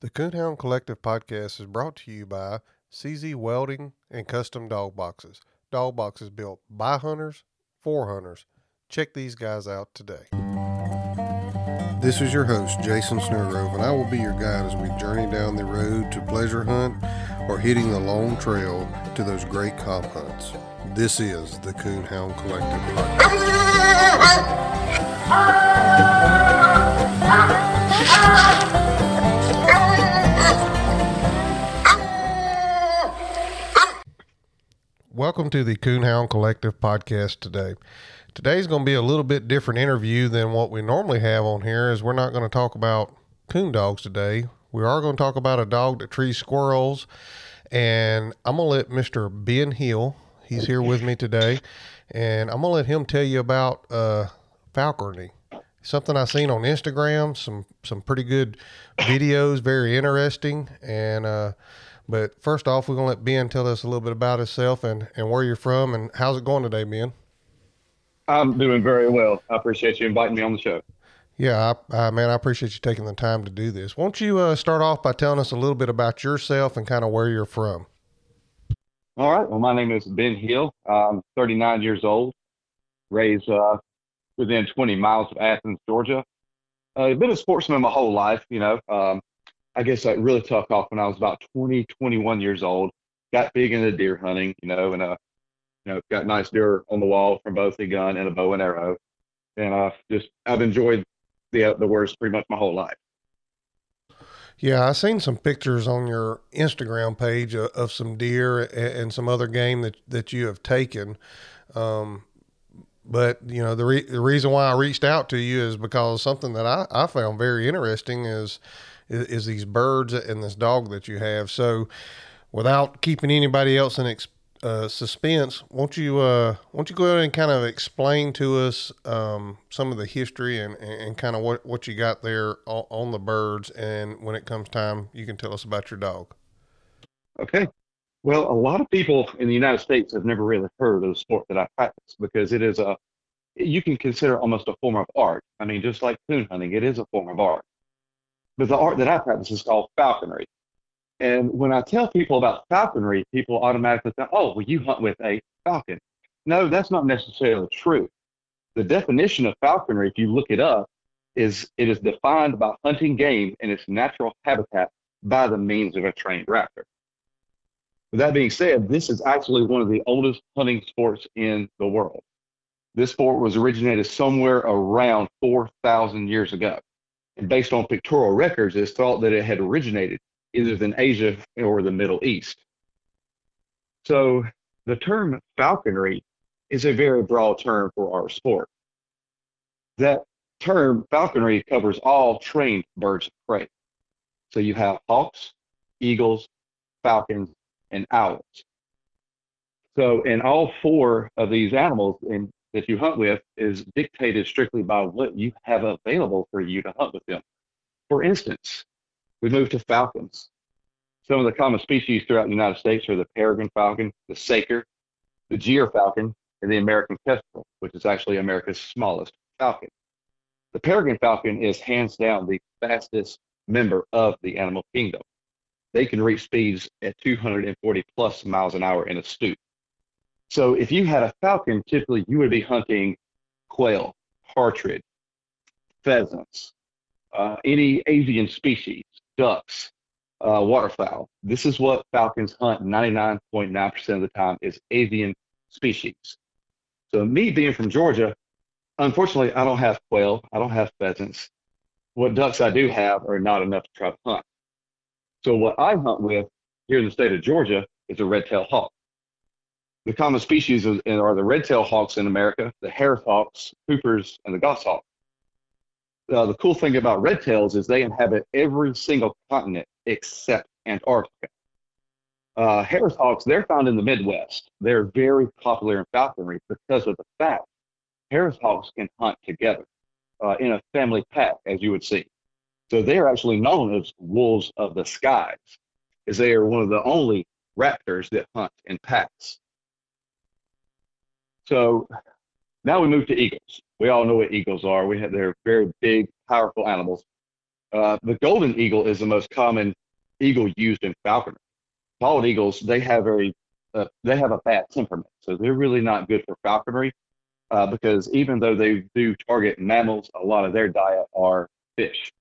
The Coonhound Collective podcast is brought to you by CZ Welding and Custom Dog Boxes. Dog boxes built by hunters for hunters. Check these guys out today. This is your host, Jason Snellgrove, and I will be your guide as we journey down the road to pleasure hunt or hitting the long trail to those great comp hunts. This is the Coonhound Collective podcast. Welcome to the Coonhound Collective podcast today. Today's going to be a little bit different interview than what we normally have on here, as we're not going to talk about coon dogs today. We are going to talk about a dog that trees squirrels, and I'm going to let Mr. Ben Hill, he's here with me today, and I'm going to let him tell you about uh, falconry. Something I seen on Instagram, some some pretty good videos, very interesting, and uh, but first off, we're gonna let Ben tell us a little bit about himself and, and where you're from and how's it going today, Ben? I'm doing very well. I appreciate you inviting me on the show. Yeah, I, I, man, I appreciate you taking the time to do this. Won't you uh, start off by telling us a little bit about yourself and kind of where you're from? All right. Well, my name is Ben Hill. I'm 39 years old, raised uh, within 20 miles of Athens, Georgia. Uh, I've been a sportsman my whole life. You know, um, I guess I really took off when I was about 20, 21 years old. Got big into deer hunting, you know, and uh, you know, got nice deer on the wall from both a gun and a bow and arrow, and I uh, just I've enjoyed the outdoors pretty much my whole life. Yeah, I seen some pictures on your Instagram page of, of some deer and, and, some other game that that you have taken. Um, but you know the re- the reason why I reached out to you is because something that I, I found very interesting is is, is these birds and this dog that you have. So, without keeping anybody else in ex, uh, suspense, won't you uh, won't you go ahead and kind of explain to us um, some of the history and, and, and, kind of what, what you got there on, on the birds, and when it comes time, you can tell us about your dog. Okay. Well, a lot of people in the United States have never really heard of the sport that I practice because it is a you can consider almost a form of art. I mean, just like coon hunting, it is a form of art. But the art that I practice is called falconry. And when I tell people about falconry, people automatically think, oh, well, you hunt with a falcon. No, that's not necessarily true. The definition of falconry, if you look it up, is it is defined by hunting game in its natural habitat by the means of a trained raptor. With that being said, this is actually one of the oldest hunting sports in the world. This sport was originated somewhere around 4,000 years ago and based on pictorial records, it's thought that it had originated either in Asia or the Middle East. So the term falconry is a very broad term for our sport. That term falconry covers all trained birds of prey. So you have hawks, eagles, falcons, and owls. So in all four of these animals, in that you hunt with is dictated strictly by what you have available for you to hunt with them. For instance, we move to falcons. Some of the common species throughout the United States are the peregrine falcon, the saker, the gyrfalcon, and the American kestrel, which is actually America's smallest falcon. The peregrine falcon is hands down the fastest member of the animal kingdom. They can reach speeds at 240 plus miles an hour in a stoop. So if you had a falcon, typically you would be hunting quail, partridge, pheasants, uh, any avian species, ducks, uh, waterfowl. This is what falcons hunt 99.9% of the time is avian species. So me being from Georgia, unfortunately, I don't have quail. I don't have pheasants. What ducks I do have are not enough to try to hunt. So what I hunt with here in the state of Georgia is a red-tailed hawk. The common species are the red-tailed hawks in America, the Harris hawks, Coopers, and the goshawk. Uh, the cool thing about red tails is they inhabit every single continent except Antarctica. Uh, Harris hawks, they're found in the Midwest. They're very popular in falconry because of the fact Harris hawks can hunt together uh, in a family pack, as you would see. So they are actually known as wolves of the skies, as they are one of the only raptors that hunt in packs. So now we move to eagles. We all know what eagles are. We have they're very big, powerful animals. Uh, the golden eagle is the most common eagle used in falconry. Bald eagles, they have very, uh, they have a bad temperament, so they're really not good for falconry uh, because even though they do target mammals, a lot of their diet are fish.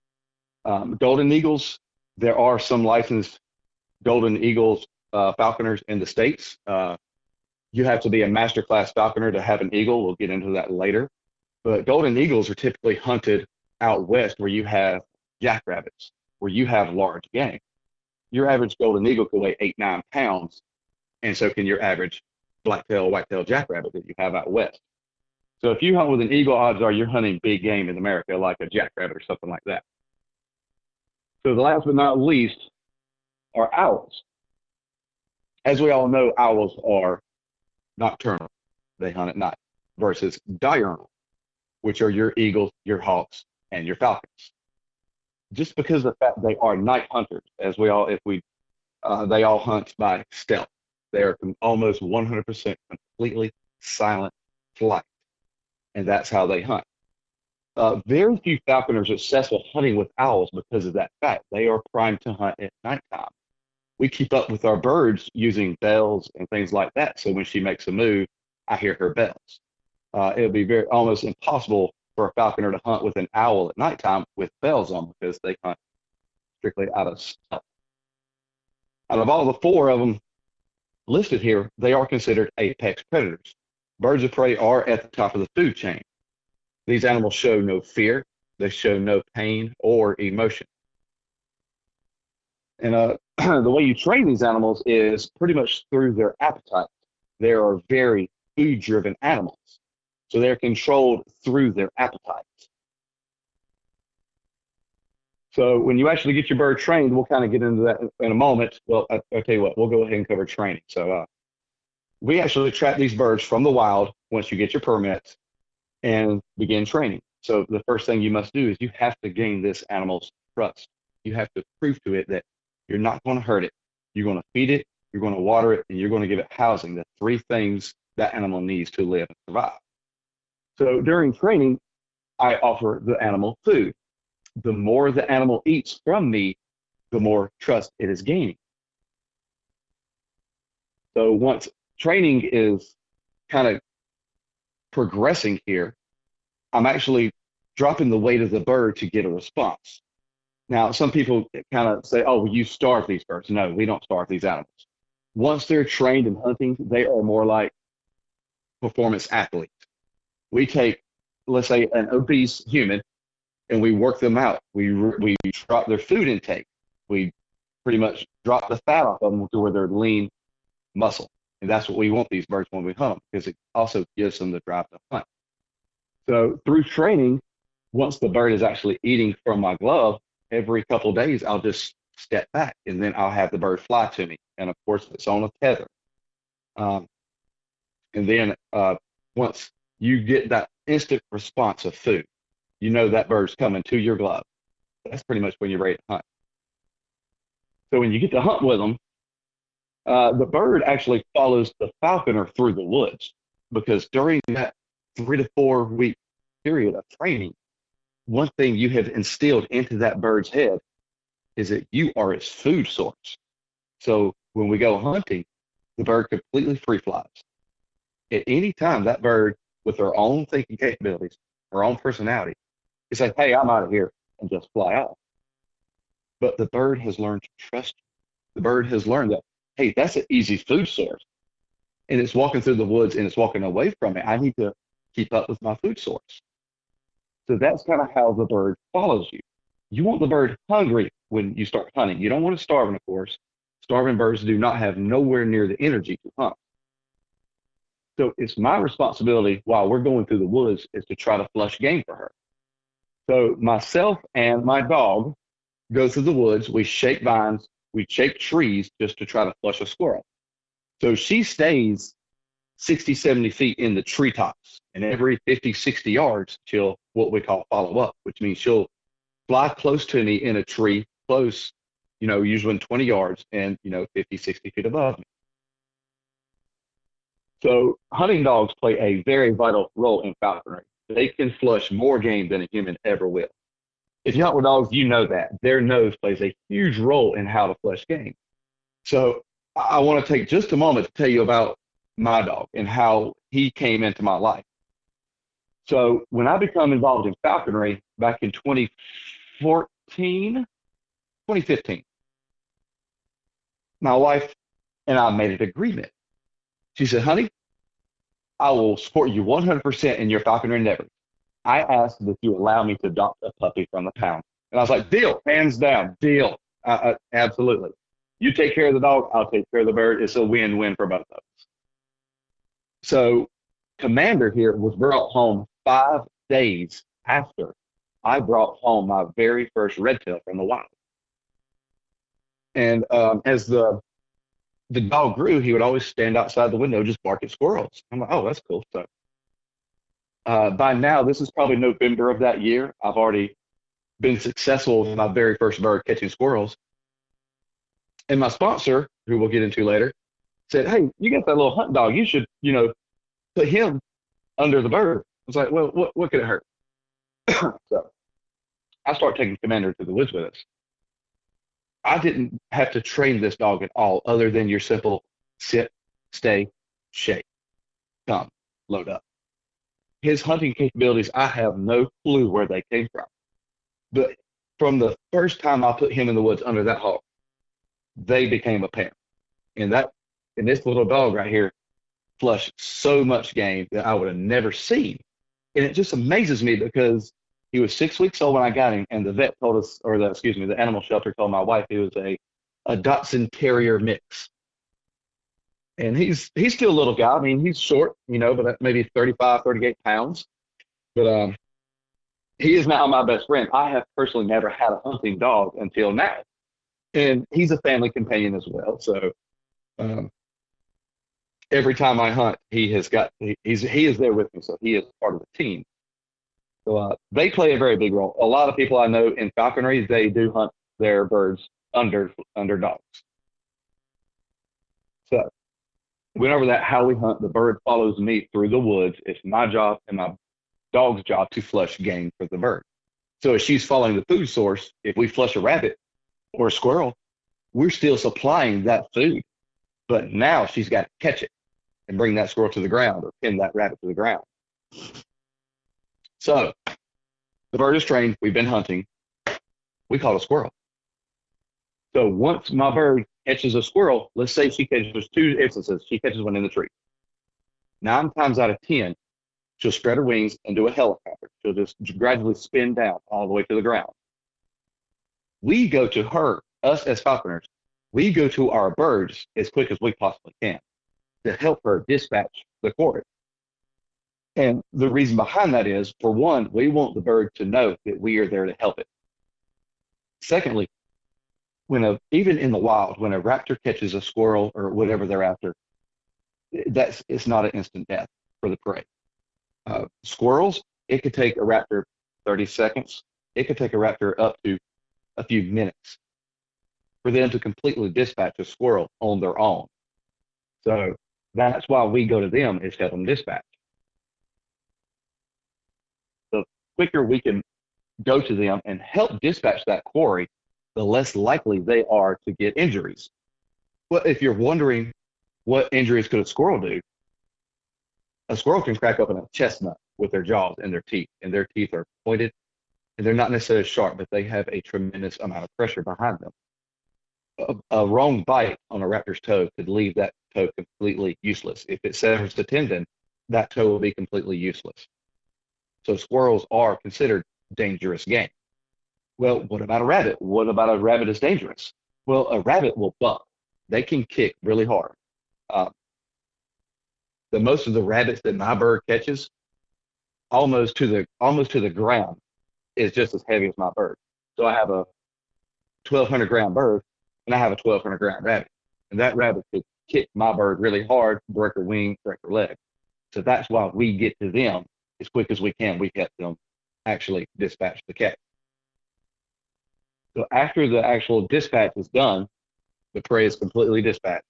Um, golden eagles, there are some licensed golden eagles uh, falconers in the states. You have to be a master class falconer to have an eagle. We'll get into that later. But golden eagles are typically hunted out west where you have jackrabbits, where you have large game. Your average golden eagle can weigh eight, nine pounds, and so can your average black-tailed, white-tailed jackrabbit that you have out west. So if you hunt with an eagle, odds are you're hunting big game in America, like a jackrabbit or something like that. So the last but not least are owls. As we all know, owls are nocturnal. They hunt at night versus diurnal, which are your eagles, your hawks, and your falcons. Just because of the fact they are night hunters, as we all, if we, uh, they all hunt by stealth. They are almost 100% completely silent flight, and that's how they hunt. Uh, very few falconers are successful hunting with owls because of that fact. They are primed to hunt at nighttime. We keep up with our birds using bells and things like that. So when she makes a move, I hear her bells. Uh, it would be very almost impossible for a falconer to hunt with an owl at nighttime with bells on because they hunt strictly out of stealth. Out of all the four of them listed here, they are considered apex predators. Birds of prey are at the top of the food chain. These animals show no fear, they show no pain or emotion. And uh, the way you train these animals is pretty much through their appetite. They are very food driven animals. So they're controlled through their appetite. So when you actually get your bird trained, we'll kind of get into that in a moment. Well, I, will tell you what, we'll go ahead and cover training. So uh, we actually trap these birds from the wild once you get your permits and begin training. So the first thing you must do is you have to gain this animal's trust. You have to prove to it that you're not going to hurt it. You're going to feed it, you're going to water it, and you're going to give it housing. The three things that animal needs to live and survive. So during training, I offer the animal food. The more the animal eats from me, the more trust it is gaining. So once training is kind of progressing here, I'm actually dropping the weight of the bird to get a response. Now, some people kind of say, oh, well, you starve these birds. No, we don't starve these animals. Once they're trained in hunting, they are more like performance athletes. We take, let's say, an obese human and we work them out. We, we drop their food intake. We pretty much drop the fat off of them to where they're lean muscle. And that's what we want these birds when we hunt them because it also gives them the drive to hunt. So through training, once the bird is actually eating from my glove, every couple of days I'll just step back and then I'll have the bird fly to me. And of course, it's on a tether. Um, and then uh, once you get that instant response of food, you know that bird's coming to your glove. That's pretty much when you're ready to hunt. So when you get to hunt with them, uh, the bird actually follows the falconer through the woods because during that three to four week period of training, one thing you have instilled into that bird's head is that you are its food source. So when we go hunting, the bird completely free flies. At any time, that bird, with her own thinking capabilities, her own personality, is like, hey, I'm out of here and just fly off. But the bird has learned to trust you. The bird has learned that, hey, that's an easy food source. And it's walking through the woods and it's walking away from it. I need to keep up with my food source. So that's kind of how the bird follows you. You want the bird hungry when you start hunting. You don't want starve them, of course. Starving birds do not have nowhere near the energy to hunt. So it's my responsibility while we're going through the woods is to try to flush game for her. So myself and my dog go through the woods. We shake vines, we shake trees just to try to flush a squirrel. So she stays 60, 70 feet in the treetops. And every 50, 60 yards, she'll what we call follow up, which means she'll fly close to me in a tree, close, you know, usually 20 yards and, you know, 50, 60 feet above me. So hunting dogs play a very vital role in falconry. They can flush more game than a human ever will. if you hunt with dogs, you know that their nose plays a huge role in how to flush game. So I, I want to take just a moment to tell you about my dog and how he came into my life. So when I become involved in falconry back in 2014, 2015, my wife and I made an agreement. She said, honey, I will support you 100% in your falconry endeavor. I asked that you allow me to adopt a puppy from the pound. And I was like, deal, hands down, deal. Absolutely. You take care of the dog, I'll take care of the bird. It's a win-win for both of us. So Commander here was brought home five days after I brought home my very first red tail from the wild. And um, as the the dog grew, he would always stand outside the window, just bark at squirrels. I'm like, oh, that's cool. So uh, by now, this is probably November of that year. I've already been successful with my very first bird catching squirrels. And my sponsor, who we'll get into later, said, "Hey, you got that little hunt dog. You should, you know, put him under the bird." Was like, "Well, what what could it hurt?" so I start taking Commander to the woods with us. I didn't have to train this dog at all, other than your simple sit, stay, shake, come, load up. His hunting capabilities, I have no clue where they came from. But from the first time I put him in the woods under that hawk, they became apparent. And that and this little dog right here flushed so much game that I would have never seen. And it just amazes me because he was six weeks old when I got him, and the vet told us, or the excuse me, the animal shelter told my wife he was a a Dachshund Terrier mix. And he's he's still a little guy. I mean, he's short, you know, but maybe 35, 38 pounds. But um, he is now my best friend. I have personally never had a hunting dog until now, and he's a family companion as well. So um, every time I hunt, he has got he, he's he is there with me, so he is part of the team. So uh, they play a very big role. A lot of people I know in falconry, they do hunt their birds under under dogs. So went over that how we hunt. The bird follows me through the woods. It's my job and my dog's job to flush game for the bird. So if she's following the food source, if we flush a rabbit or a squirrel, we're still supplying that food. But now she's got to catch it and bring that squirrel to the ground or pin that rabbit to the ground. So the bird is trained. We've been hunting. We caught a squirrel. So once my bird catches a squirrel, let's say she catches, there's two instances. She catches one in the tree. Nine times out of 10, she'll spread her wings and do a helicopter. She'll just gradually spin down all the way to the ground. We go to her, us as falconers, we go to our birds as quick as we possibly can to help her dispatch the quarry. And the reason behind that is, for one, we want the bird to know that we are there to help it. Secondly, when a even in the wild, when a raptor catches a squirrel or whatever they're after, that's it's not an instant death for the prey. Uh, squirrels, it could take a raptor 30 seconds. It could take a raptor up to a few minutes for them to completely dispatch a squirrel on their own. So that's why we go to them is help them dispatch. The quicker we can go to them and help dispatch that quarry, the less likely they are to get injuries. Well, if you're wondering what injuries could a squirrel do, a squirrel can crack open a chestnut with their jaws and their teeth, and their teeth are pointed, and they're not necessarily sharp, but they have a tremendous amount of pressure behind them. A, a wrong bite on a raptor's toe could leave that toe completely useless. If it severs the tendon, that toe will be completely useless. So squirrels are considered dangerous game. Well, what about a rabbit? What about a rabbit is dangerous? Well, a rabbit will buck. They can kick really hard. Uh, the most of the rabbits that my bird catches, almost to the almost to the ground, is just as heavy as my bird. So I have a 1,200 gram bird, and I have a 1,200 gram rabbit, and that rabbit could kick my bird really hard, break her wing, break her leg. So that's why we get to them as quick as we can, we get them actually dispatch the cat. So after the actual dispatch is done, the prey is completely dispatched.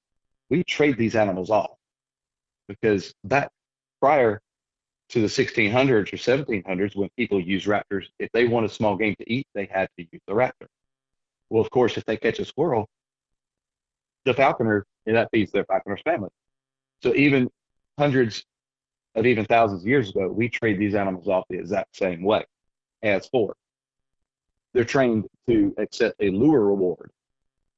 We trade these animals off because that prior to the 1600s or 1700s when people used raptors. If they want a small game to eat, they had to use the raptor. Well, of course, if they catch a squirrel, the falconer, and that feeds their falconer's family. So even hundreds of even thousands of years ago, we trade these animals off the exact same way as for. They're trained to accept a lure reward.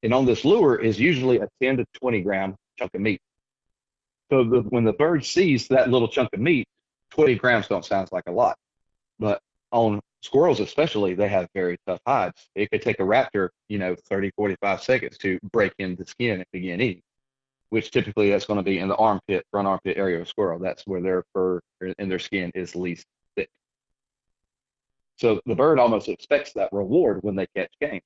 And on this lure is usually a 10 to 20 gram chunk of meat. So the, when the bird sees that little chunk of meat, 20 grams don't sound like a lot. But on squirrels, especially, they have very tough hides. It could take a raptor, you know, 30, 45 seconds to break into the skin and begin eating, which typically that's going to be in the armpit, front armpit area of a squirrel. That's where their fur and their skin is least thick. So the bird almost expects that reward when they catch game.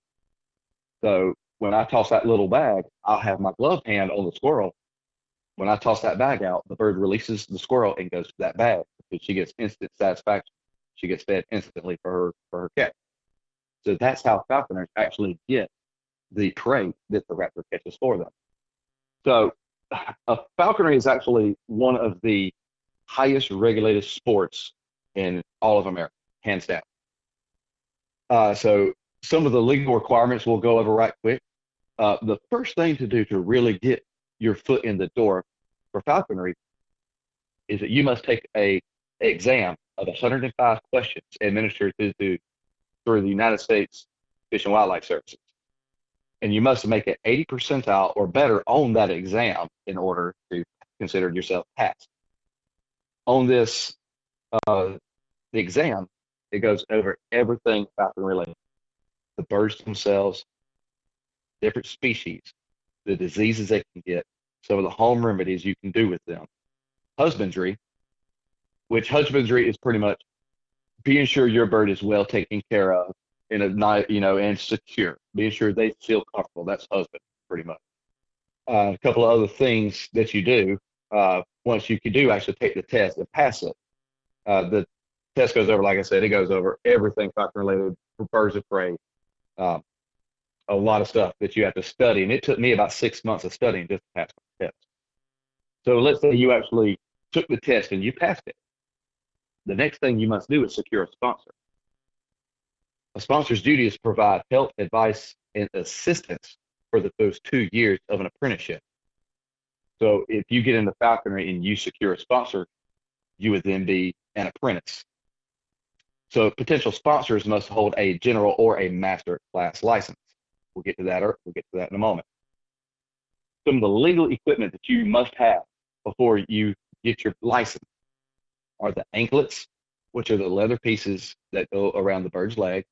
So when I toss that little bag, I'll have my gloved hand on the squirrel. When I toss that bag out, the bird releases the squirrel and goes to that bag because she gets instant satisfaction. She gets fed instantly for her for her catch. So that's how falconers actually get the prey that the raptor catches for them. So falconry is actually one of the highest regulated sports in all of America, hands down. Uh, so some of the legal requirements we'll go over right quick. Uh, the first thing to do to really get your foot in the door for falconry is that you must take a exam of 105 questions administered through the, through the United States Fish and Wildlife Services. And you must make an 80 percentile or better on that exam in order to consider yourself passed. On this uh, the exam, it goes over everything falcon related the birds themselves, different species, the diseases they can get, some of the home remedies you can do with them, husbandry, which husbandry is pretty much being sure your bird is well taken care of in a night, you know, and secure, being sure they feel comfortable. That's husband, pretty much. Uh, a couple of other things that you do uh, once you can do actually take the test and pass it. Uh, the test goes over, like I said, it goes over everything falcon related birds of prey, um, a lot of stuff that you have to study. And it took me about six months of studying just to pass my test. So let's say you actually took the test and you passed it. The next thing you must do is secure a sponsor. A sponsor's duty is to provide help, advice, and assistance for the, those two years of an apprenticeship. So if you get into falconry and you secure a sponsor, you would then be an apprentice. So potential sponsors must hold a general or a master class license. We'll get to that. Or we'll get to that in a moment. Some of the legal equipment that you must have before you get your license are the anklets, which are the leather pieces that go around the bird's leg.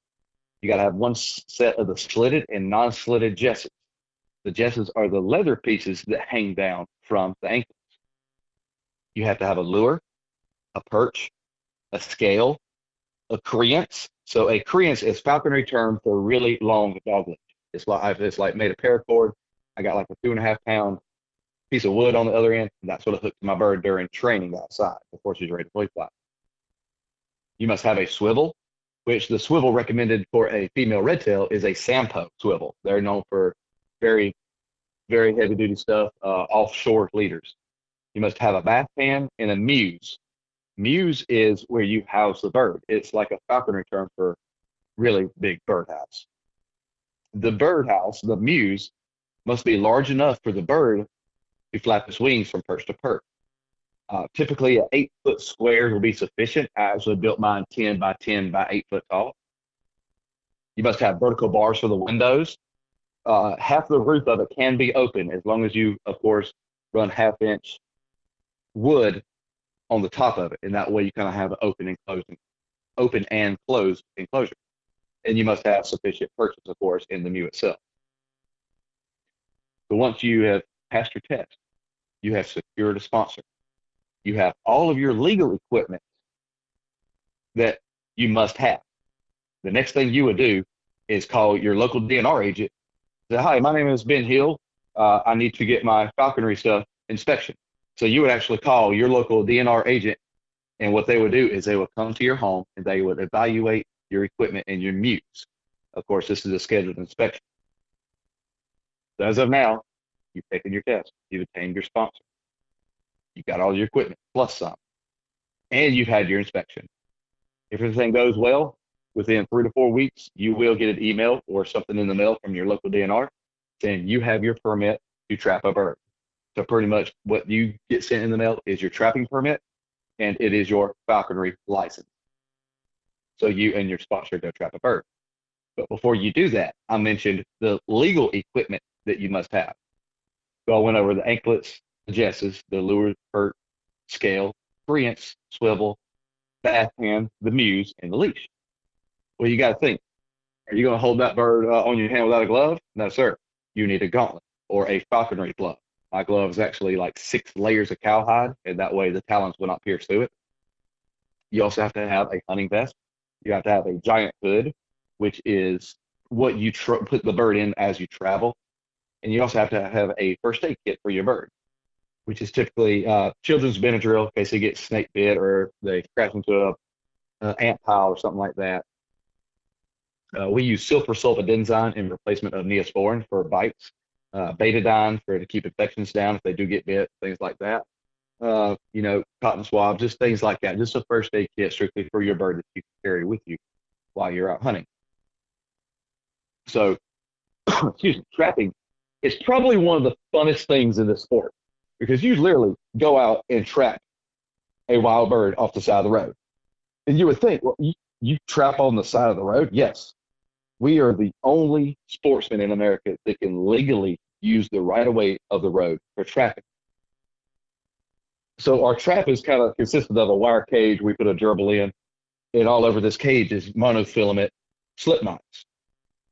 You got to have one set of the slitted and non-slitted jesses. The jesses are the leather pieces that hang down from the ankles. You have to have a lure, a perch, a scale, a creance. So a creance is falconry term for really long dogleg. It's like it's like made of paracord. I got like a two and a half pound piece of wood on the other end. And that's what I hooked my bird during training outside before she's ready to fly. You must have a swivel, which the swivel recommended for a female red tail is a Sampo swivel. They're known for very, very heavy duty stuff, uh, offshore leaders. You must have a bath pan and a mews. Mews is where you house the bird. It's like a falconry term for really big birdhouse. The birdhouse, the mews, must be large enough for the bird to flap its wings from perch to perch. Uh, typically, an eight foot square will be sufficient. I actually built mine 10 by 10 by 8 foot tall. You must have vertical bars for the windows. Uh, half the roof of it can be open as long as you, of course, run half inch wood on the top of it, and that way you kind of have an open and closing, open and closed enclosure. And you must have sufficient purchase, of course, in the mew itself. So once you have passed your test, you have secured a sponsor. You have all of your legal equipment that you must have. The next thing you would do is call your local DNR agent. Say, hi, my name is Ben Hill. Uh, I need to get my falconry stuff inspection. So you would actually call your local DNR agent, and what they would do is they would come to your home and they would evaluate your equipment and your mutes. Of course, this is a scheduled inspection. So as of now, you've taken your test, you've obtained your sponsor, you got all your equipment plus some, and you've had your inspection. If everything goes well, within three to four weeks, you will get an email or something in the mail from your local DNR saying you have your permit to trap a bird. So pretty much what you get sent in the mail is your trapping permit and it is your falconry license. So you and your sponsor go trap a bird. But before you do that, I mentioned the legal equipment that you must have. So I went over the anklets, jesses, the lure, perch, scale, inch swivel, bath hand, the mews, and the leash. Well, you got to think are you going to hold that bird uh, on your hand without a glove? No, sir. You need a gauntlet or a falconry glove. My glove is actually like six layers of cowhide, and that way the talons will not pierce through it. You also have to have a hunting vest. You have to have a giant hood, which is what you tr- put the bird in as you travel. And you also have to have a first aid kit for your bird, which is typically uh, children's Benadryl in case they get snake bit or they crash into a, a ant pile or something like that. Uh, we use silver sulfadiazine in replacement of neosporin for bites, uh, betadine for to keep infections down if they do get bit, things like that. Uh, you know, cotton swabs, just things like that. Just a first aid kit strictly for your bird that you can carry with you while you're out hunting. So, excuse me, trapping is probably one of the funnest things in the sport because you literally go out and trap a wild bird off the side of the road. And you would think, well, you, you trap on the side of the road? Yes, we are the only sportsmen in America that can legally use the right of way of the road for trapping. So our trap is kind of consisted of a wire cage. We put a gerbil in, and all over this cage is monofilament slip knots.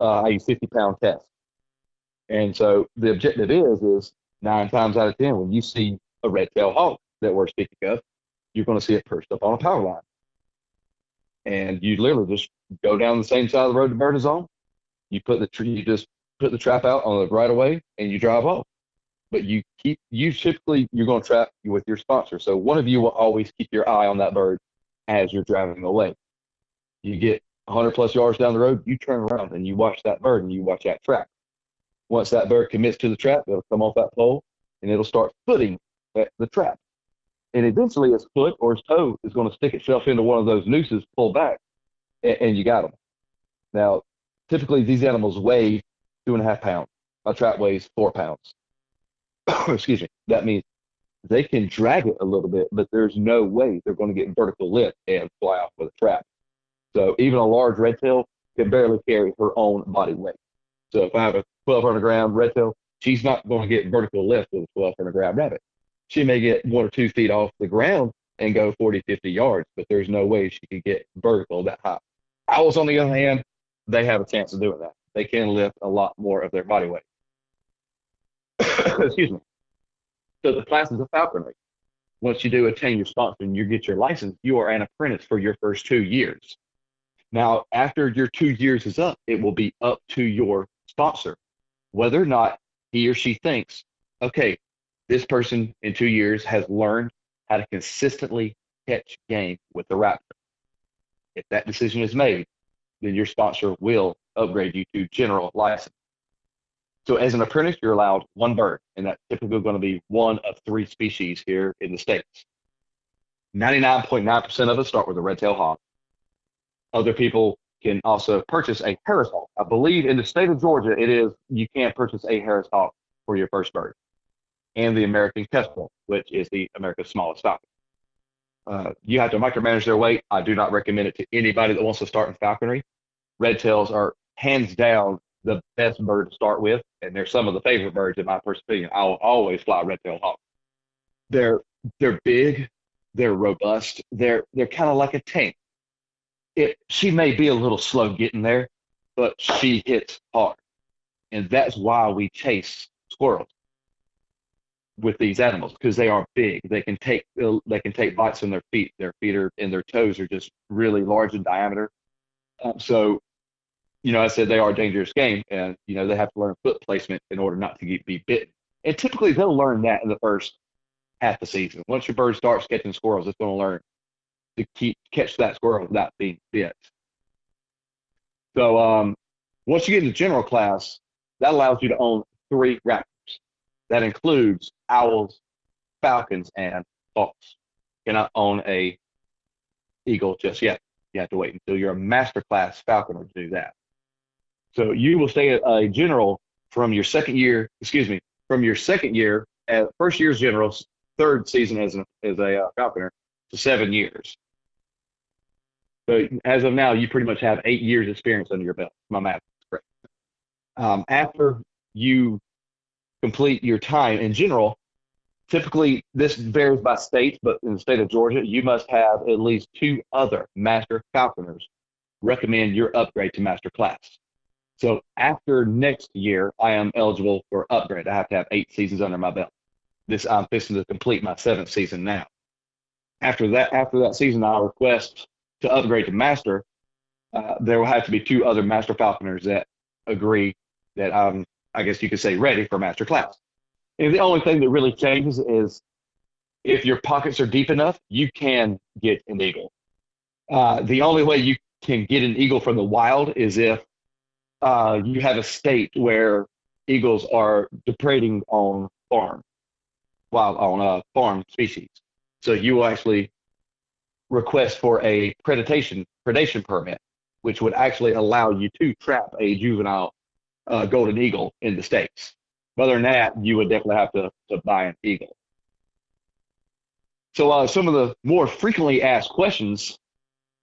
Uh, I use 50 pound test. And so the objective is, is nine times out of 10, when you see a red tail hawk that we're speaking of, you're going to see it perched up on a power line. And you literally just go down the same side of the road the bird is on. You put the tree, you just put the trap out on the right of way, and you drive off. But you keep you typically you're going to trap with your sponsor, so one of you will always keep your eye on that bird as you're driving away. You get 100 plus yards down the road, you turn around and you watch that bird and you watch that trap. Once that bird commits to the trap, it'll come off that pole and it'll start footing at the trap. And eventually, its foot or its toe is going to stick itself into one of those nooses, pull back, and, and you got them. Now, typically these animals weigh two and a half pounds. My trap weighs four pounds. Excuse me. That means they can drag it a little bit, but there's no way they're going to get vertical lift and fly off with a trap. So even a large red tail can barely carry her own body weight. So if I have a 1,200 gram red tail, she's not going to get vertical lift with a 1,200 gram rabbit. She may get one or two feet off the ground and go 40, 50 yards, but there's no way she could get vertical that high. Owls, on the other hand, they have a chance of doing that. They can lift a lot more of their body weight. Excuse me. So the classes of falconry. Once you do attain your sponsor and you get your license, you are an apprentice for your first two years. Now, after your two years is up, it will be up to your sponsor whether or not he or she thinks, okay, this person in two years has learned how to consistently catch game with the raptor. If that decision is made, then your sponsor will upgrade you to general license. So as an apprentice, you're allowed one bird, and that's typically going to be one of three species here in the States. 99.9% of us start with a red-tailed hawk. Other people can also purchase a Harris hawk. I believe in the state of Georgia, it is you can't purchase a Harris hawk for your first bird. And the American Kestrel, which is the America's smallest falcon. Uh, you have to micromanage their weight. I do not recommend it to anybody that wants to start in falconry. Red tails are hands down the best bird to start with, and they're some of the favorite birds in my personal opinion. I'll always fly red-tailed hawk. They're they're big, they're robust, they're they're kind of like a tank. It she may be a little slow getting there, but she hits hard, and that's why we chase squirrels with these animals because they are big. They can take they can take bites on their feet. Their feet are and their toes are just really large in diameter. Um, so, you know, I said they are a dangerous game, and you know they have to learn foot placement in order not to get, be bitten. And typically, they'll learn that in the first half the season. Once your bird starts catching squirrels, it's going to learn to keep catch that squirrel without being bit. So, um, once you get into general class, that allows you to own three raptors. That includes owls, falcons, and hawks. You cannot own a eagle just yet. You have to wait until you're a master class falconer to do that. So you will stay a general from your second year, excuse me, from your second year at first year's general, third season as as a uh, falconer to seven years. So as of now, you pretty much have eight years experience under your belt. My math is correct. Um, after you complete your time in general, typically this varies by state, but in the state of Georgia, you must have at least two other master falconers recommend your upgrade to master class. So after next year, I am eligible for upgrade. I have to have eight seasons under my belt. This I'm fixing to complete my seventh season now. After that, after that season, I request to upgrade to master. Uh, there will have to be two other master falconers that agree that I'm, I guess you could say, ready for master class. And the only thing that really changes is if your pockets are deep enough, you can get an eagle. Uh, the only way you can get an eagle from the wild is if uh, you have a state where eagles are depreding on farm, wild on uh, farm species. So you will actually request for a predation predation permit, which would actually allow you to trap a juvenile uh, golden eagle in the states. Other than that, you would definitely have to, to buy an eagle. So, uh, some of the more frequently asked questions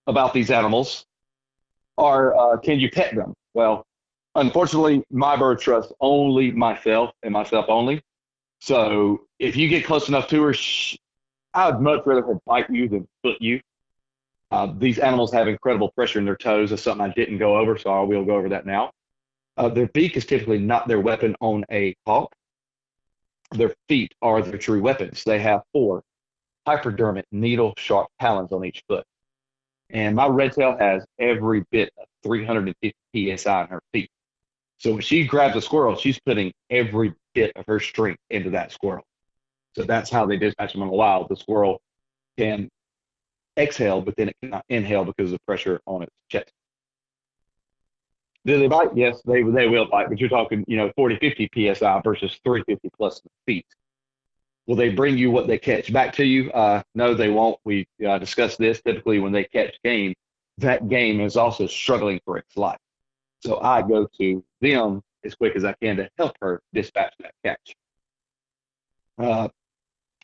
about these animals are uh, can you pet them? Well, unfortunately, my bird trusts only myself and myself only. So, if you get close enough to her, I would much rather her bite you than foot you. Uh, these animals have incredible pressure in their toes. That's something I didn't go over, so I will go over that now. Uh, their beak is typically not their weapon on a hawk. Their feet are their true weapons. They have four hypodermic needle sharp talons on each foot. And my red tail has every bit of 350 psi in her feet. So when she grabs a squirrel, she's putting every bit of her strength into that squirrel. So that's how they dispatch them in the wild. The squirrel can exhale, but then it cannot inhale because of the pressure on its chest. Do they bite? Yes, they they will bite, but you're talking, you know, 40, 50 psi versus 350 plus feet. Will they bring you what they catch back to you? Uh, no, they won't. We uh, discussed this. Typically, when they catch game, that game is also struggling for its life. So I go to them as quick as I can to help her dispatch that catch. Uh,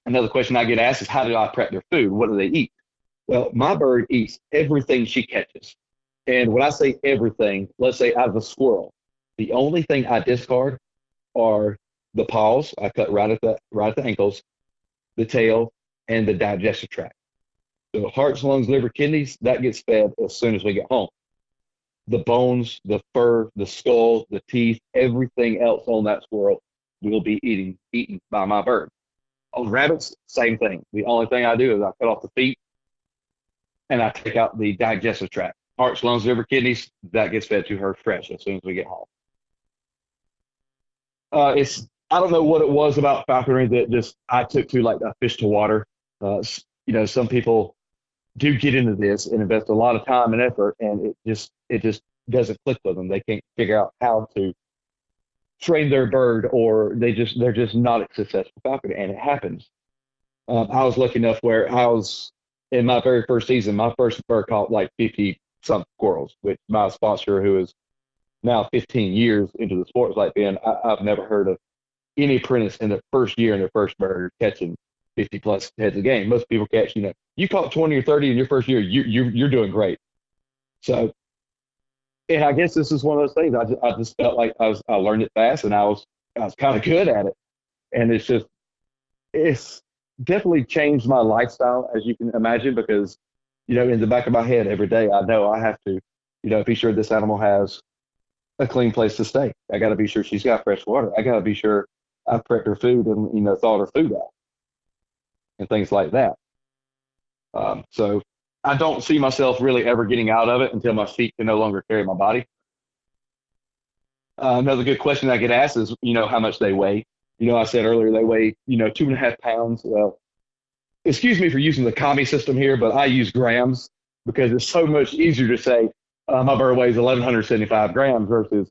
another question I get asked is, how do I prep their food? What do they eat? Well, my bird eats everything she catches. And when I say everything, let's say I have a squirrel. The only thing I discard are the paws. I cut right at the right at the ankles, the tail, and the digestive tract. The hearts, lungs, liver, kidneys, that gets fed as soon as we get home. The bones, the fur, the skull, the teeth, everything else on that squirrel will be eating eaten by my bird. On rabbits, same thing. The only thing I do is I cut off the feet and I take out the digestive tract hearts, lungs, liver, kidneys, that gets fed to her fresh as soon as we get home. Uh, it's I don't know what it was about falconry that just I took to like a fish to water. Uh, you know, some people do get into this and invest a lot of time and effort, and it just it just doesn't click with them. They can't figure out how to train their bird, or they just they're just not a successful falconer, and it happens. Um, I was lucky enough where I was in my very first season. My first bird caught like 50 some squirrels, which my sponsor, who is now 15 years into the sports like Ben, I, have never heard of any apprentice in the first year in their first bird catching 50 plus heads a game. Most people catch, you know, you caught 20 or 30 in your first year, you, you, you're doing great. So, and I guess this is one of those things. I just, I just felt like I was, I learned it fast and I was, I was kind of good at it. And it's just, it's definitely changed my lifestyle, as you can imagine, because you know, in the back of my head every day, I know I have to, you know, be sure this animal has a clean place to stay. I got to be sure she's got fresh water. I got to be sure I prepped her food and, you know, thawed her food out and things like that. Um, so I don't see myself really ever getting out of it until my feet can no longer carry my body. Uh, another good question I get asked is, you know, how much they weigh. You know, I said earlier they weigh, you know, two and a half pounds. Well, excuse me for using the commie system here, but I use grams because it's so much easier to say uh, my bird weighs 1,175 grams versus,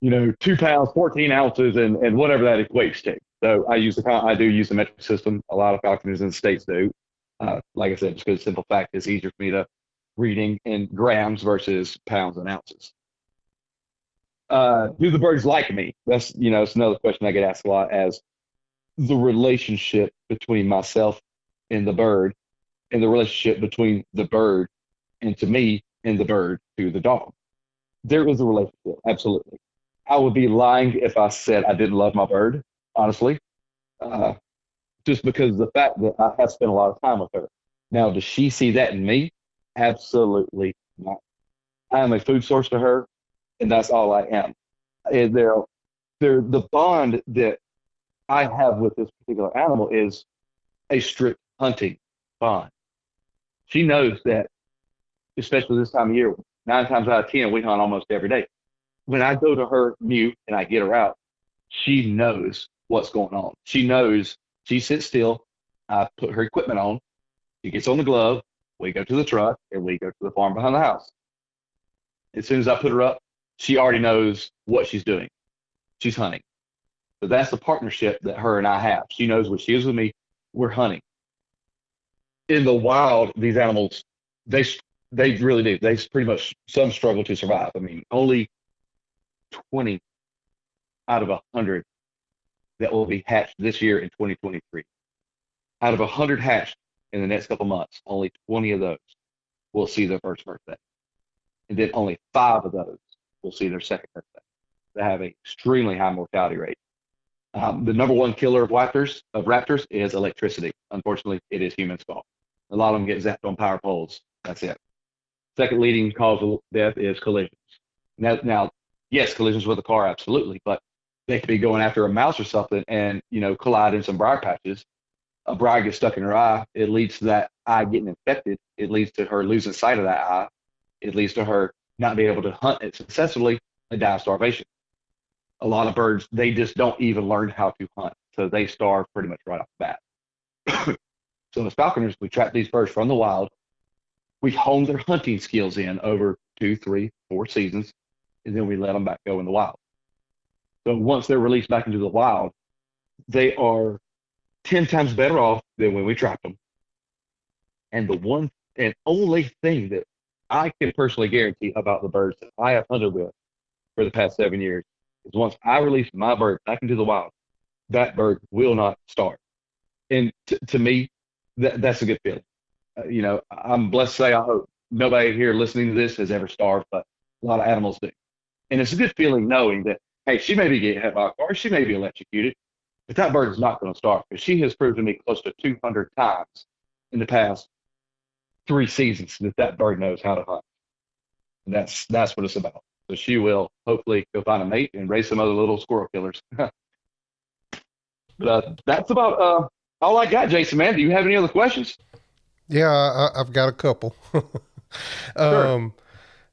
you know, two pounds, 14 ounces, and, and whatever that equates to. So I use the I do use the metric system. A lot of falconers in the states do. Uh, like I said, just because simple fact, it's easier for me to reading in grams versus pounds and ounces. Uh, do the birds like me? That's you know, it's another question I get asked a lot as the relationship between myself and the bird, and the relationship between the bird and to me and the bird to the dog. There is a relationship, absolutely. I would be lying if I said I didn't love my bird, honestly, uh, just because of the fact that I have spent a lot of time with her. Now, does she see that in me? Absolutely not. I am a food source to her, and that's all I am. And they're, they're, the bond that I have with this particular animal is a strict hunting bond. She knows that, especially this time of year, nine times out of ten, we hunt almost every day. When I go to her mew and I get her out, she knows what's going on. She knows she sits still. I put her equipment on. She gets on the glove. We go to the truck and we go to the farm behind the house. As soon as I put her up, she already knows what she's doing. She's hunting. So that's the partnership that her and I have. She knows what she is with me. We're hunting. In the wild, these animals, they they really do. They pretty much some struggle to survive. I mean, only 20 out of 100 that will be hatched this year in 2023. Out of 100 hatched in the next couple months, only 20 of those will see their first birthday. And then only five of those will see their second birthday. They have an extremely high mortality rate. Um, the number one killer of raptors, of raptors is electricity. Unfortunately, it is humans' fault. A lot of them get zapped on power poles. That's it. Second leading cause of death is collisions. Now, now, yes, collisions with a car, absolutely, but they could be going after a mouse or something and you know collide in some briar patches. A briar gets stuck in her eye. It leads to that eye getting infected. It leads to her losing sight of that eye. It leads to her not being able to hunt it successfully and die of starvation. A lot of birds they just don't even learn how to hunt, so they starve pretty much right off the bat. so as falconers, we trap these birds from the wild. We hone their hunting skills in over two, three, four seasons, and then we let them back go in the wild. So once they're released back into the wild, they are 10 times better off than when we trapped them. And the one and only thing that I can personally guarantee about the birds that I have hunted with for the past seven years is once I release my bird back into the wild, that bird will not starve. And t- to me, that, that's a good feeling. Uh, you know, I'm blessed to say I hope nobody here listening to this has ever starved, but a lot of animals do. And it's a good feeling knowing that hey, she may be getting hit by a car, she may be electrocuted, but that bird is not going to starve because she has proven to me close to 200 times in the past three seasons that that bird knows how to hunt. And that's that's what it's about. So she will hopefully go find a mate and raise some other little squirrel killers. but uh, that's about uh, all I got, Jason. Man, do you have any other questions? Yeah, I, have got a couple. um, sure.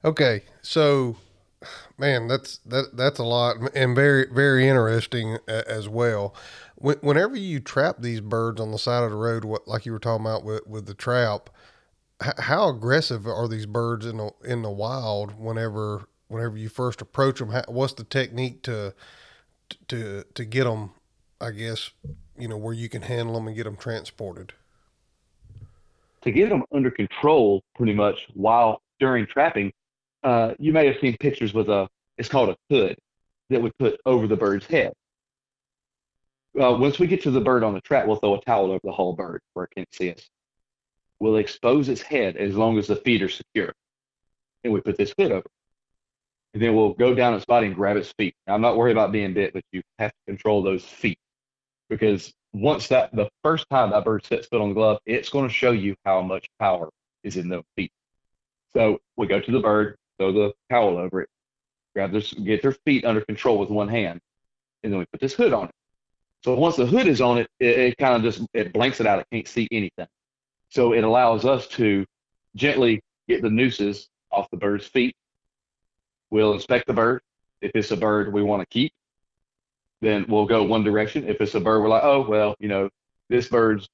Okay, so man, that's that that's a lot and very very interesting as well. Whenever you trap these birds on the side of the road, what like you were talking about with with the trap, how aggressive are these birds in the in the wild? Whenever whenever you first approach them, what's the technique to to to get them? I guess you know where you can handle them and get them transported. To get them under control, pretty much while during trapping, uh, you may have seen pictures with a, it's called a hood that we put over the bird's head. Uh, once we get to the bird on the trap, we'll throw a towel over the whole bird where it can't see us. We'll expose its head as long as the feet are secure. And we put this hood over. And then we'll go down its body and grab its feet. Now, I'm not worried about being bit, but you have to control those feet. Because once that, the first time that bird sets foot on the glove, it's going to show you how much power is in those feet. So we go to the bird, throw the towel over it, grab their, get their feet under control with one hand, and then we put this hood on it. So once the hood is on it, it, it kind of just it blanks it out. It can't see anything. So it allows us to gently get the nooses off the bird's feet. We'll inspect the bird. If it's a bird we want to keep, then we'll go one direction. If it's a bird we're like, oh well, you know, this bird's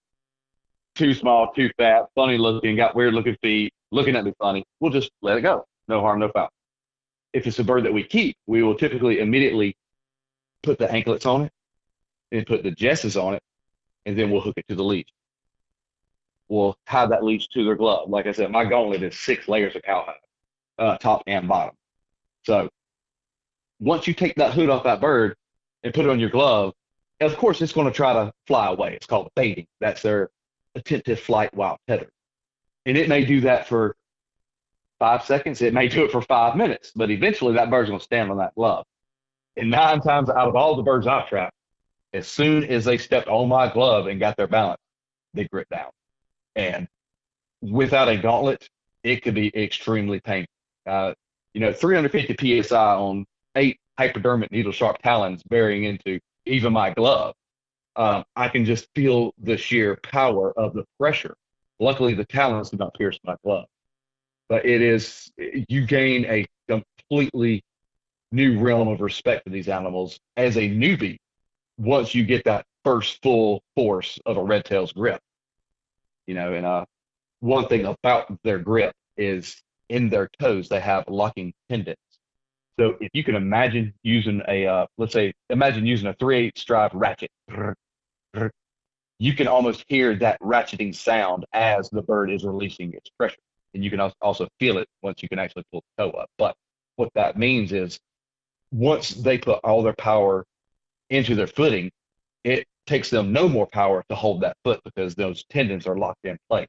too small, too fat, funny looking, got weird looking feet, looking at me funny, we'll just let it go no harm, no foul. If it's a bird that we keep, we will typically immediately put the anklets on it and put the jesses on it, and then we'll hook it to the leash. will tie that leash to their glove. Like I said, my gauntlet is six layers of cowhide, uh, top and bottom. So once you take that hood off that bird and put it on your glove, of course it's going to try to fly away. It's called baiting. That's their attentive flight while tethered. And it may do that for five seconds. It may do it for five minutes, but eventually that bird's going to stand on that glove. And nine times out of all the birds I've trapped, as soon as they stepped on my glove and got their balance, they grit down. And without a gauntlet, it could be extremely painful. Uh, you know, 350 psi on eight hypodermic needle sharp talons burying into even my glove. Um, I can just feel the sheer power of the pressure. Luckily, the talons did not pierce my glove, but it is you gain a completely new realm of respect for these animals as a newbie once you get that first full force of a red tail's grip. You know, and uh, one thing about their grip is in their toes they have locking tendons. So if you can imagine using a, uh, let's say, imagine using a 3 8 drive ratchet, you can almost hear that ratcheting sound as the bird is releasing its pressure. And you can also feel it once you can actually pull the toe up. But what that means is once they put all their power into their footing, it takes them no more power to hold that foot because those tendons are locked in place.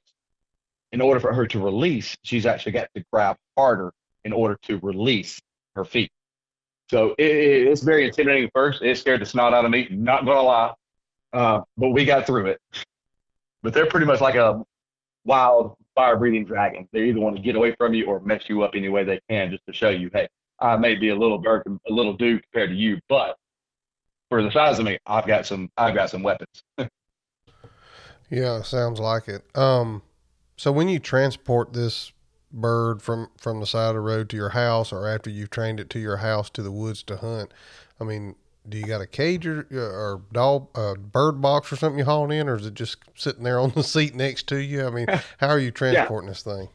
In order for her to release, she's actually got to grab harder in order to release her feet. So it, it's very intimidating at first. It scared the snot out of me, not gonna lie. Uh, but we got through it. But they're pretty much like a wild fire breathing dragon. They either want to get away from you or mess you up any way they can just to show you, hey, I may be a little bird, a little dude compared to you, but for the size of me, I've got some I've got some weapons. yeah, sounds like it. Um, so when you transport this bird from from the side of the road to your house, or after you've trained it to your house to the woods to hunt, I mean, do you got a cage or, or dog uh, bird box or something you hauling in, or is it just sitting there on the seat next to you? I mean, how are you transporting yeah. this thing?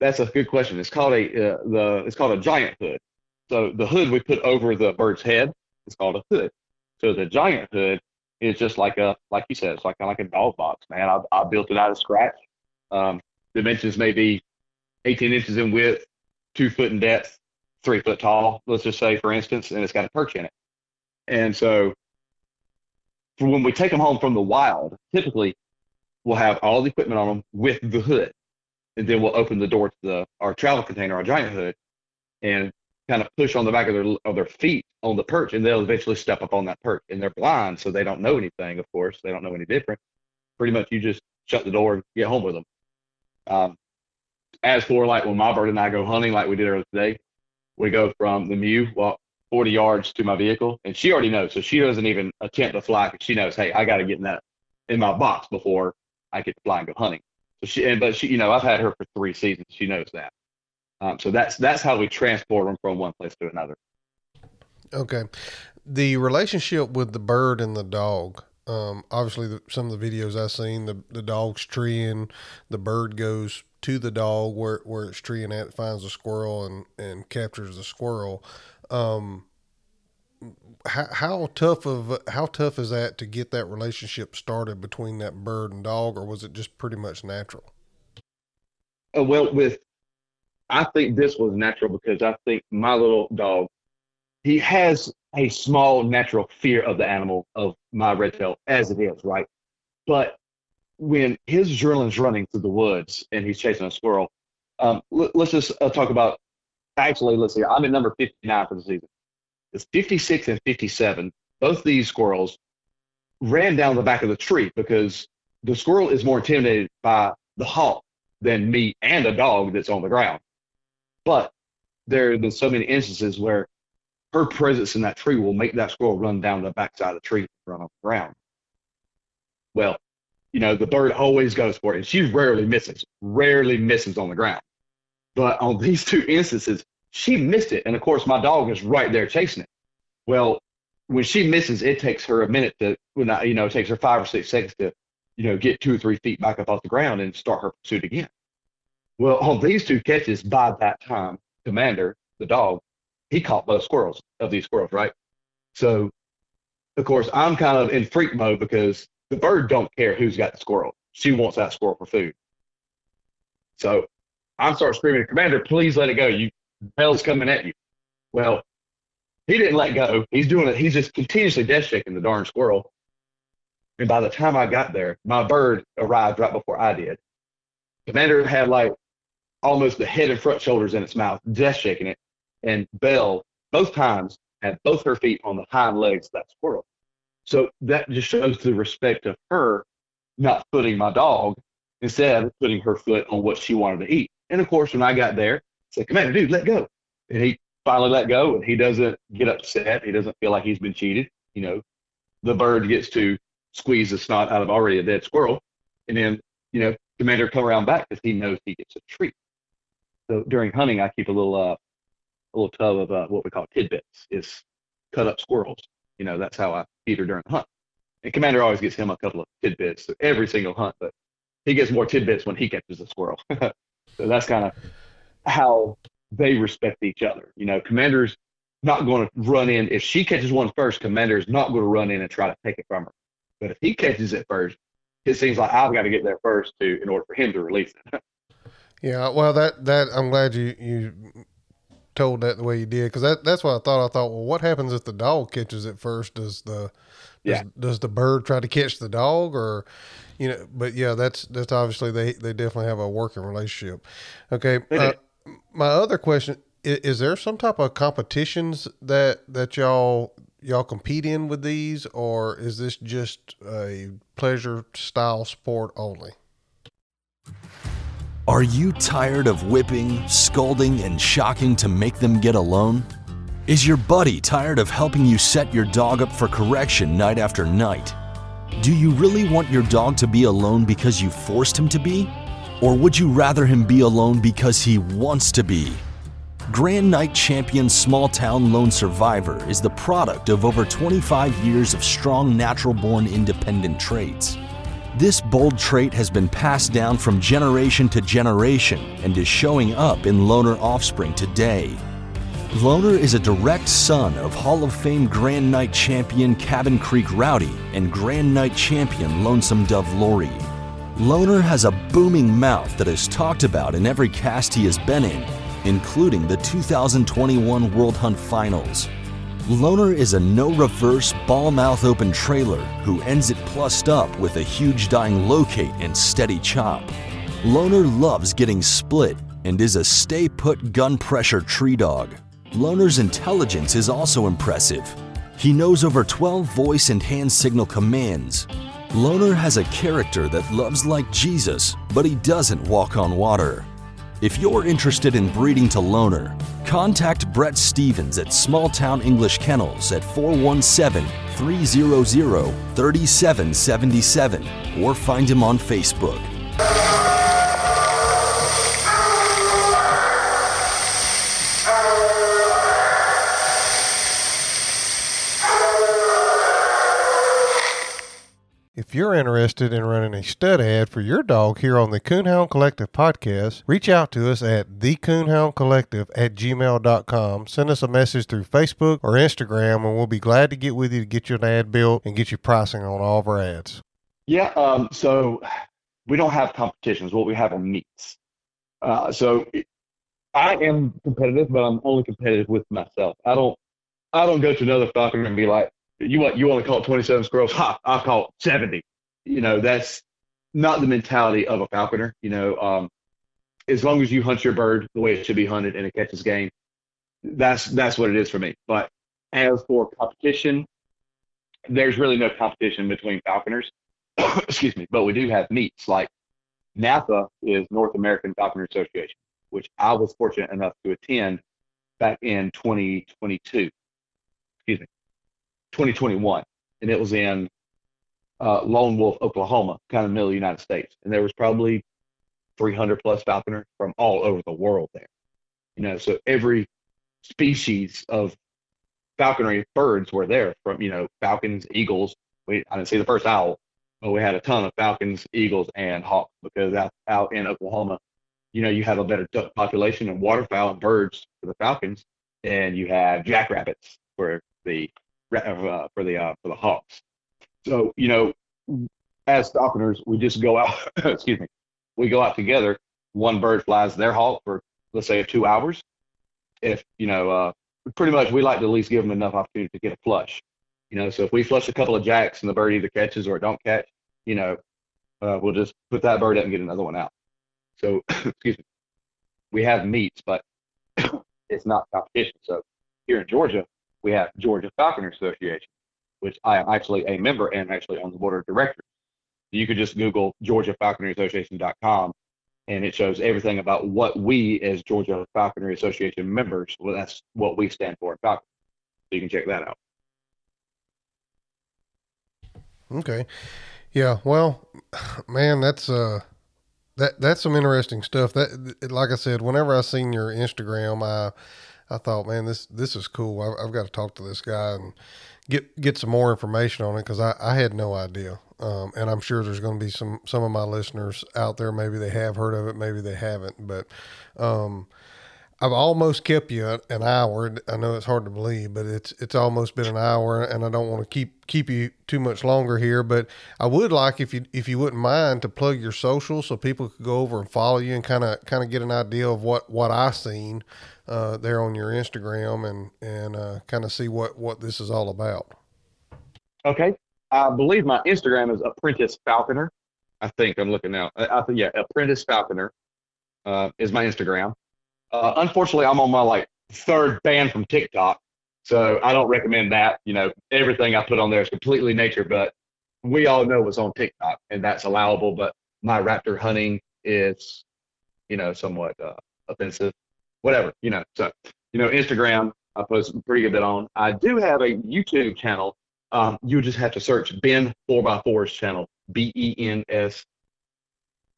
That's a good question. It's called a uh, the it's called a giant hood. So the hood we put over the bird's head is called a hood. So the giant hood is just like a like you said, it's like like a dog box, man. I, I built it out of scratch. Um, dimensions may be 18 inches in width, two foot in depth, three foot tall. Let's just say, for instance, and it's got a perch in it. And so, when we take them home from the wild, typically we'll have all the equipment on them with the hood and then we'll open the door to the our travel container, our giant hood, and kind of push on the back of their of their feet on the perch, and they'll eventually step up on that perch. And they're blind, so they don't know anything. Of course, they don't know any different. Pretty much, you just shut the door and get home with them. Um, as for like when my bird and I go hunting, like we did earlier today, we go from the mew walk 40 yards to my vehicle, and she already knows, so she doesn't even attempt to fly she knows, hey, I got to get in that in my box before I get to fly and go hunting. So she, and, but she, you know, I've had her for three seasons. She knows that. Um, so that's that's how we transport them from one place to another. Okay, the relationship with the bird and the dog. Um, obviously, the, some of the videos I've seen, the the dog's treeing, the bird goes to the dog where where it's treeing at, finds a squirrel and and captures the squirrel. Um, how, how tough of how tough is that to get that relationship started between that bird and dog, or was it just pretty much natural? Uh, well, with I think this was natural because I think my little dog, he has a small natural fear of the animal of my red tail as it is, right? But when his adrenaline's running through the woods and he's chasing a squirrel, um, let, us just uh, talk about. Actually, let's see. I'm at number 59 for the season. It's 56 and 57. Both these squirrels ran down the back of the tree because the squirrel is more intimidated by the hawk than me and a dog that's on the ground. But there have been so many instances where her presence in that tree will make that squirrel run down the backside of the tree and run off the ground. Well, you know, the bird always goes for it, and she rarely misses, rarely misses on the ground. But on these two instances, she missed it. And of course, my dog is right there chasing it. Well, when she misses, it takes her a minute to, when I, you know, it takes her five or six seconds to, you know, get two or three feet back up off the ground and start her pursuit again. Well, on these two catches, by that time, Commander, the dog, he caught both squirrels of these squirrels, right? So, of course, I'm kind of in freak mode because the bird don't care who's got the squirrel. she wants that squirrel for food. So I'm start screaming, Commander, please let it go. You Belle's coming at you. Well, he didn't let go. He's doing it. He's just continuously death shaking the darn squirrel. And by the time I got there, my bird arrived right before I did. Commander had like almost the head and front shoulders in its mouth, death shaking it. And Belle, both times, had both her feet on the hind legs of that squirrel. So that just shows the respect of her not footing my dog, instead of putting her foot on what she wanted to eat. And of course, when I got there, said, Commander, dude, let go. And he finally let go and he doesn't get upset. He doesn't feel like he's been cheated. You know, the bird gets to squeeze the snot out of already a dead squirrel. And then, you know, Commander come around back because he knows he gets a treat. So during hunting, I keep a little, uh, a little tub of uh, what we call tidbits, is cut up squirrels. You know, that's how I feed her during the hunt. And Commander always gets him a couple of tidbits every single hunt, but he gets more tidbits when he catches a squirrel. so that's kind of how they respect each other. You know, Commander's not going to run in. If she catches one first, Commander's not going to run in and try to take it from her. But if he catches it first, it seems like I've got to get there first to in order for him to release it. yeah, well, that that I'm glad you you told that the way you did because that that's what I thought. I thought, well, what happens if the dog catches it first? Does the does, Yeah. does the bird try to catch the dog or you know? But yeah, that's that's obviously they they definitely have a working relationship. Okay, uh. My other question is, is there some type of competitions that that y'all y'all compete in with these or is this just a pleasure style sport only Are you tired of whipping, scolding, and shocking to make them get alone? Is your buddy tired of helping you set your dog up for correction night after night? Do you really want your dog to be alone because you forced him to be? Or would you rather him be alone because he wants to be? Grand Night Champion Small Town Lone Survivor is the product of over 25 years of strong natural born independent traits. This bold trait has been passed down from generation to generation and is showing up in loner offspring today. Loner is a direct son of Hall of Fame Grand Night champion Cabin Creek Rowdy and Grand Night champion Lonesome Dove Lori. Loner has a booming mouth that is talked about in every cast he has been in, including the 2021 World Hunt Finals. Loner is a no reverse bawl mouth open trailer who ends it plussed up with a huge dying locate and steady chop. Loner loves getting split and is a stay put gun pressure tree dog. Loner's intelligence is also impressive. He knows over 12 voice and hand signal commands. Loner has a character that loves like Jesus, but he doesn't walk on water. If you're interested in breeding to Loner, contact Brett Stevens at Small Town English Kennels at 417 300 3777 or find him on Facebook. If you're interested in running a stud ad for your dog here on the Coonhound Collective podcast, reach out to us at thecoonhoundcollective at gmail.com. Send us a message through Facebook or Instagram, and we'll be glad to get with you to get you an ad built and get you pricing on all of our ads. Yeah, um, so we don't have competitions. What we have are meets. Uh, so I am competitive, but I'm only competitive with myself. I don't, I don't go to another falconer and be like, "You want, you to call 27 squirrels? Ha! I'll call 70." You know, that's not the mentality of a falconer. You know, um, as long as you hunt your bird the way it should be hunted and it catches game, that's that's what it is for me. But as for competition, there's really no competition between falconers. excuse me, but we do have meets like NAFA is North American Falconer Association, which I was fortunate enough to attend back in 2022. Excuse me, 2021, and it was in uh, Lone Wolf, Oklahoma, kind of middle of the United States, and there was probably 300 plus falconers from all over the world there. You know, so every species of falconry birds were there, from you know falcons, eagles. We I didn't see the first owl, but we had a ton of falcons, eagles, and hawks because out, out in Oklahoma, you know, you have a better duck population and waterfowl and birds for the falcons, and you have jackrabbits for the uh, for the uh, for the hawks. So you know, as falconers, we just go out. excuse me. We go out together. One bird flies their hawk for let's say two hours. If you know, uh, pretty much we like to at least give them enough opportunity to get a flush. You know, so if we flush a couple of jacks and the bird either catches or it don't catch, you know, uh, we'll just put that bird up and get another one out. So, excuse me, we have meets, but it's not competition. So here in Georgia, we have Georgia Falconer Association, which I am actually a member and actually on the board of directors. You could just Google Georgia Falconer Association.com and it shows everything about what we as Georgia Falconer Association members, well, that's what we stand for Falcon. So you can check that out. Okay. Yeah. Well, man, that's uh, that that's some interesting stuff. That, like I said, whenever I seen your Instagram, I I thought, man, this this is cool. I, have got to talk to this guy and get get some more information on it because I I had no idea. Um, and I'm sure there's going to be some some of my listeners out there. Maybe they have heard of it, maybe they haven't. But um, I've almost kept you an hour. I know it's hard to believe, but it's it's almost been an hour, and I don't want to keep keep you too much longer here. But I would like if you if you wouldn't mind to plug your social so people could go over and follow you and kind of kind of get an idea of what what I seen uh, there on your Instagram and and uh, kind of see what what this is all about. Okay, I believe my Instagram is Apprentice Falconer. I think I'm looking now. I, I think yeah, Apprentice Falconer uh, is my Instagram. Uh, unfortunately, I'm on my like third ban from TikTok, so I don't recommend that. You know, everything I put on there is completely nature, but we all know what's on TikTok, and that's allowable. But my raptor hunting is, you know, somewhat uh, offensive. Whatever, you know. So, you know, Instagram I post pretty good bit on. I do have a YouTube channel um, you just have to search Ben 4x4's channel, B E N S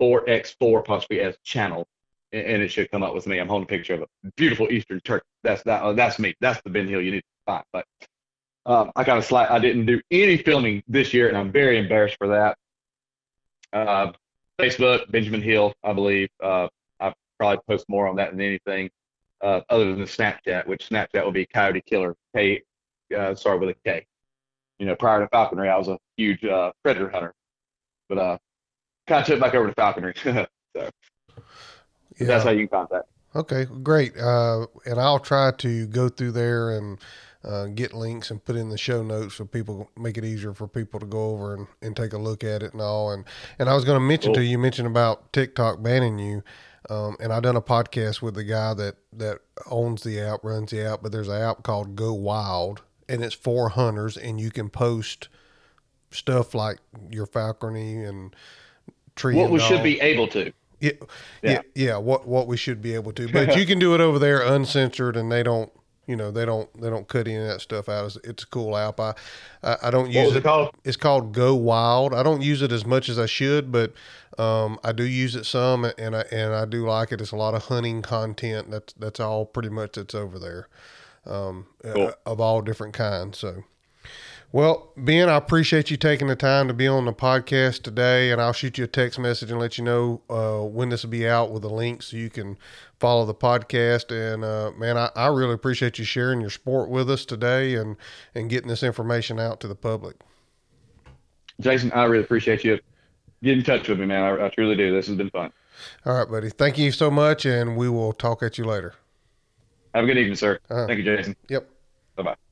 4x4 possibly S channel, and, it should come up with me. I'm holding a picture of a beautiful Eastern turkey. That's that. Uh, that's me. That's the Ben Hill you need to find. But um, I kind of slack. I didn't do any filming this year, and I'm very embarrassed for that. Uh, Facebook, Benjamin Hill, I believe. Uh, probably post more on that than anything, uh, other than the Snapchat, which Snapchat will be Coyote Killer. K, uh, sorry with a K you know, prior to falconry, I was a huge uh, predator hunter, but uh, kind of took back over to falconry. so yeah. that's how you can contact. Okay, great. Uh, and I'll try to go through there and uh, get links and put in the show notes so people make it easier for people to go over and, and take a look at it and all. And and I was going to mention cool. to you, you mentioned about TikTok banning you. Um, and I done a podcast with the guy that that owns the app, runs the app, but there's an app called Go Wild, and it's for hunters, and you can post stuff like your falconry and tree. What we dog. should be able to. Yeah, yeah, yeah, yeah, What what we should be able to, but you can do it over there uncensored, and they don't, you know, they don't they don't cut any of that stuff out. It's, it's a cool app. I I, I don't use it, it. called? It's called Go Wild. I don't use it as much as I should, but um, I do use it some, and I and I do like it. It's a lot of hunting content. That's that's all pretty much that's over there um, cool. uh, of all different kinds. So, well, Ben, I appreciate you taking the time to be on the podcast today, and I'll shoot you a text message and let you know uh, when this will be out with a link so you can follow the podcast. And uh, man, I, I really appreciate you sharing your sport with us today and and getting this information out to the public. Jason, I really appreciate you getting in touch with me, man. I, I truly do. This has been fun. All right, buddy. Thank you so much, and we will talk at you later. Have a good evening, sir. Uh-huh. Thank you, Jason. Yep. Bye bye.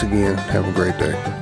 again. Have a great day.